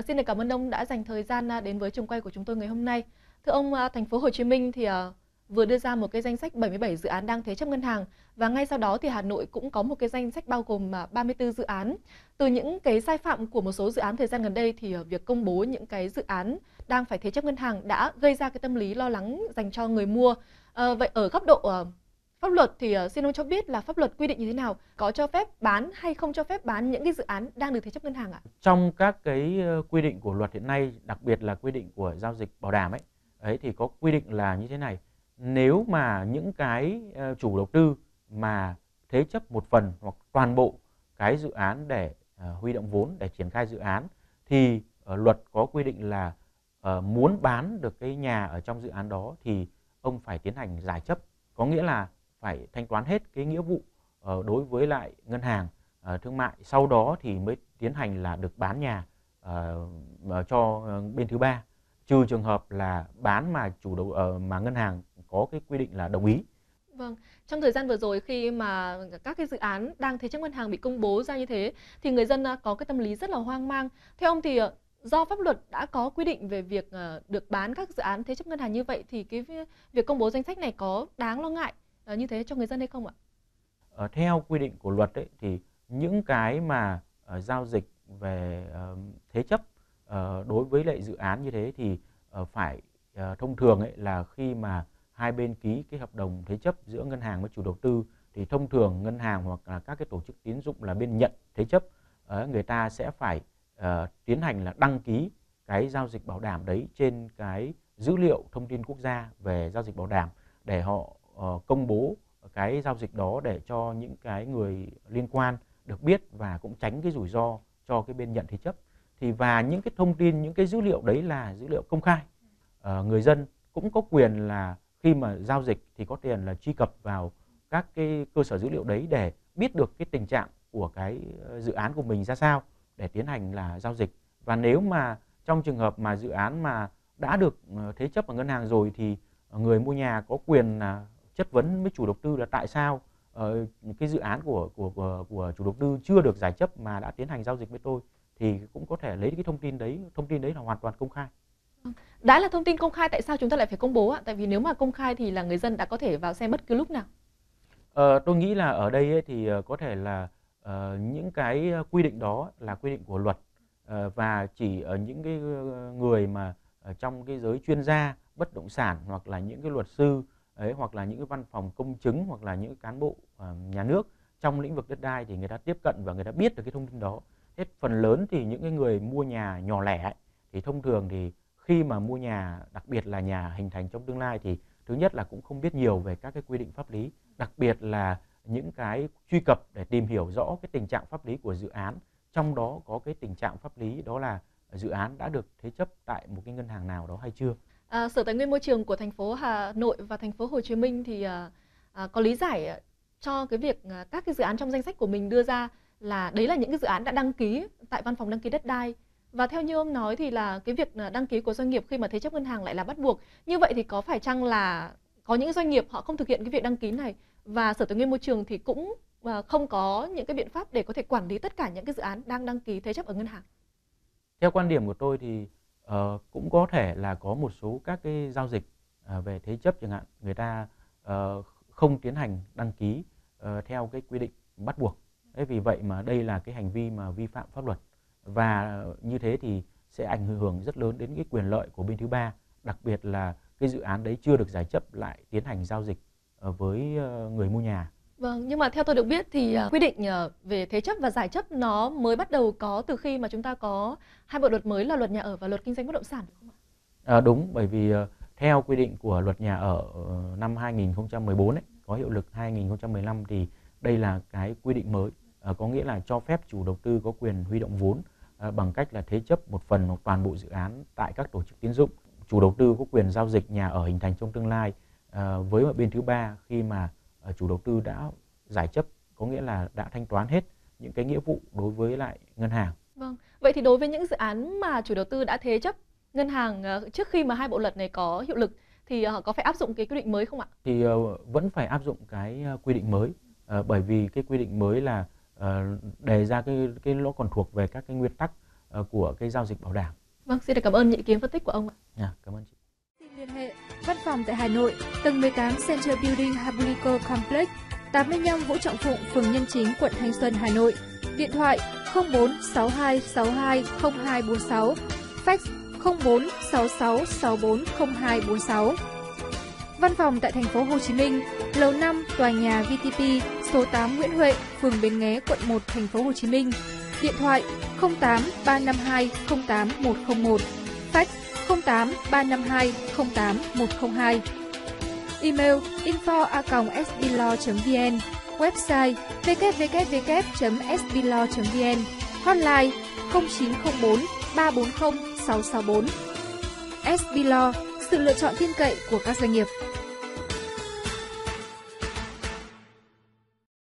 À, xin được cảm ơn ông đã dành thời gian à, đến với trường quay của chúng tôi ngày hôm nay. Thưa ông, à, thành phố Hồ Chí Minh thì à, vừa đưa ra một cái danh sách 77 dự án đang thế chấp ngân hàng và ngay sau đó thì Hà Nội cũng có một cái danh sách bao gồm 34 dự án. Từ những cái sai phạm của một số dự án thời gian gần đây thì việc công bố những cái dự án đang phải thế chấp ngân hàng đã gây ra cái tâm lý lo lắng dành cho người mua. À, vậy ở góc độ pháp luật thì ờ, xin ông cho biết là pháp luật quy định như thế nào, có cho phép bán hay không cho phép bán những cái dự án đang được thế chấp ngân hàng ạ? Trong các cái ờ, quy định của luật hiện nay, đặc biệt là quy định của giao dịch bảo đảm ấy, ấy thì có quy định là như thế này. Nếu mà những cái ờ, chủ đầu tư mà thế chấp một phần hoặc toàn bộ cái dự án để huy động vốn để triển khai dự án thì luật có quy định là uh, muốn bán được cái nhà ở trong dự án đó thì ông phải tiến hành giải chấp. Có nghĩa là phải thanh toán hết cái nghĩa vụ uh, đối với lại ngân hàng uh, thương mại sau đó thì mới tiến hành là được bán nhà uh, cho bên thứ ba trừ trường hợp là bán mà chủ đầu uh, mà ngân hàng có cái quy định là đồng ý. Vâng, trong thời gian vừa rồi khi mà các cái dự án đang thế chấp ngân hàng bị công bố ra như thế thì người dân có cái tâm lý rất là hoang mang. Theo ông thì do pháp luật đã có quy định về việc được bán các dự án thế chấp ngân hàng như vậy thì cái việc công bố danh sách này có đáng lo ngại Ờ, như thế cho người dân hay không ạ? À, theo quy định của luật ấy, thì những cái mà uh, giao dịch về uh, thế chấp uh, đối với lại dự án như thế thì uh, phải uh, thông thường ấy là khi mà hai bên ký cái hợp đồng thế chấp giữa ngân hàng với chủ đầu tư thì thông thường ngân hàng hoặc là các cái tổ chức tín dụng là bên nhận thế chấp uh, người ta sẽ phải uh, tiến hành là đăng ký cái giao dịch bảo đảm đấy trên cái dữ liệu thông tin quốc gia về giao dịch bảo đảm để họ uh, công bố cái giao dịch đó để cho những cái người liên quan được biết và cũng tránh cái rủi ro cho cái bên nhận thế chấp. Thì và những cái thông tin những cái dữ liệu đấy là dữ liệu công khai. Uh, người dân cũng có quyền là khi mà giao dịch thì có tiền là truy cập vào các cái cơ sở dữ liệu đấy để biết được cái tình trạng của cái ờ, dự án của mình ra sao để tiến hành là giao dịch. Và nếu mà trong trường hợp mà dự án mà đã được thế chấp ở ngân hàng rồi thì người mua nhà có quyền là chất vấn với chủ đầu tư là tại sao uh, cái dự án của, của của của chủ đầu tư chưa được giải chấp mà đã tiến hành giao dịch với tôi thì cũng có thể lấy cái thông tin đấy thông tin đấy là hoàn toàn công khai đã là thông tin công khai tại sao chúng ta lại phải công bố ạ? Tại vì nếu mà công khai thì là người dân đã có thể vào xem bất cứ lúc nào. Ờ, tôi nghĩ là ở đây ấy thì ờ, có thể là uh, những cái quy định đó là quy định của luật uh, và chỉ ở những cái người mà ở trong cái giới chuyên gia bất động sản hoặc là những cái luật sư ấy hoặc là những cái văn phòng công chứng hoặc là những cán bộ uh, nhà nước trong lĩnh vực đất đai thì người ta tiếp cận và người ta biết được cái thông tin đó. Hết phần lớn thì những cái người mua nhà nhỏ lẻ ấy, thì thông thường thì khi mà mua nhà đặc biệt là nhà hình thành trong tương lai thì thứ nhất là cũng không biết nhiều về các cái quy định pháp lý đặc biệt là những cái truy cập để tìm hiểu rõ cái tình trạng pháp lý của dự án trong đó có cái tình trạng pháp lý đó là dự án đã được thế chấp tại một cái ngân hàng nào đó hay chưa à, sở tài nguyên môi trường của thành phố hà nội và thành phố hồ chí minh thì à, à, có lý giải à, cho cái việc à, các cái dự án trong danh sách của mình đưa ra là đấy là những cái dự án đã đăng ký tại văn phòng đăng ký đất đai và theo như ông nói thì là cái việc à, đăng ký của doanh nghiệp khi mà thế chấp ngân hàng lại là bắt buộc. Như vậy thì có phải chăng là có những doanh nghiệp họ không thực hiện cái việc đăng ký này và Sở Tài nguyên Môi trường thì cũng à, không có những cái biện pháp để có thể quản lý tất cả những cái dự án đang đăng ký thế chấp ở ngân hàng? Theo quan điểm của tôi thì uh, cũng có thể là có một số các cái giao dịch uh, về thế chấp chẳng hạn người ta uh, không tiến hành đăng ký uh, theo cái quy định bắt buộc. Thế vì vậy mà đây là cái hành vi mà vi phạm pháp luật và như thế thì sẽ ảnh hưởng rất lớn đến cái quyền lợi của bên thứ ba đặc biệt là cái dự án đấy chưa được giải chấp lại tiến hành giao dịch với người mua nhà Vâng, nhưng mà theo tôi được biết thì uh, quy định uh, về thế chấp và giải chấp nó mới bắt đầu có từ khi mà chúng ta có hai bộ luật mới là luật nhà ở và luật kinh doanh bất động sản đúng không ạ? À, đúng, bởi vì uh, theo quy định của luật nhà ở ờ, năm 2014 ấy, có hiệu lực 2015 thì đây là cái quy định mới, có nghĩa là cho phép chủ đầu tư có quyền huy động vốn À, bằng cách là thế chấp một phần hoặc toàn bộ dự án tại các tổ chức tín dụng. Chủ đầu tư có quyền giao dịch nhà ở hình thành trong tương lai à, với một bên thứ ba khi mà chủ đầu tư đã giải chấp có nghĩa là đã thanh toán hết những cái nghĩa vụ đối với lại ngân hàng. Vâng. Vậy thì đối với những dự án mà chủ đầu tư đã thế chấp ngân hàng trước khi mà hai bộ luật này có hiệu lực thì họ có phải áp dụng cái quy định mới không ạ? Thì vẫn phải áp dụng cái quy định mới bởi vì cái quy định mới là đề ra cái cái nó còn thuộc về các cái nguyên tắc của cái giao dịch bảo đảm. Vâng, xin được cảm ơn những ý kiến phân tích của ông ạ. À, cảm ơn chị. Xin liên hệ văn phòng tại Hà Nội, tầng 18 Center Building Habulico Complex, 85 Vũ Trọng Phụng, phường Nhân Chính, quận Thanh Xuân, Hà Nội. Điện thoại 04 62 62 0246, fax 04 66 64 0246. Văn phòng tại thành phố Hồ Chí Minh, lầu 5, tòa nhà VTP, số 8 Nguyễn Huệ, phường Bến Nghé, quận 1, thành phố Hồ Chí Minh. Điện thoại 08 352 08 101, fax 08 352 08 102. Email info@sblaw.vn, website www.sblaw.vn, hotline 0904 340 664. SB Law, sự lựa chọn tin cậy của các doanh nghiệp.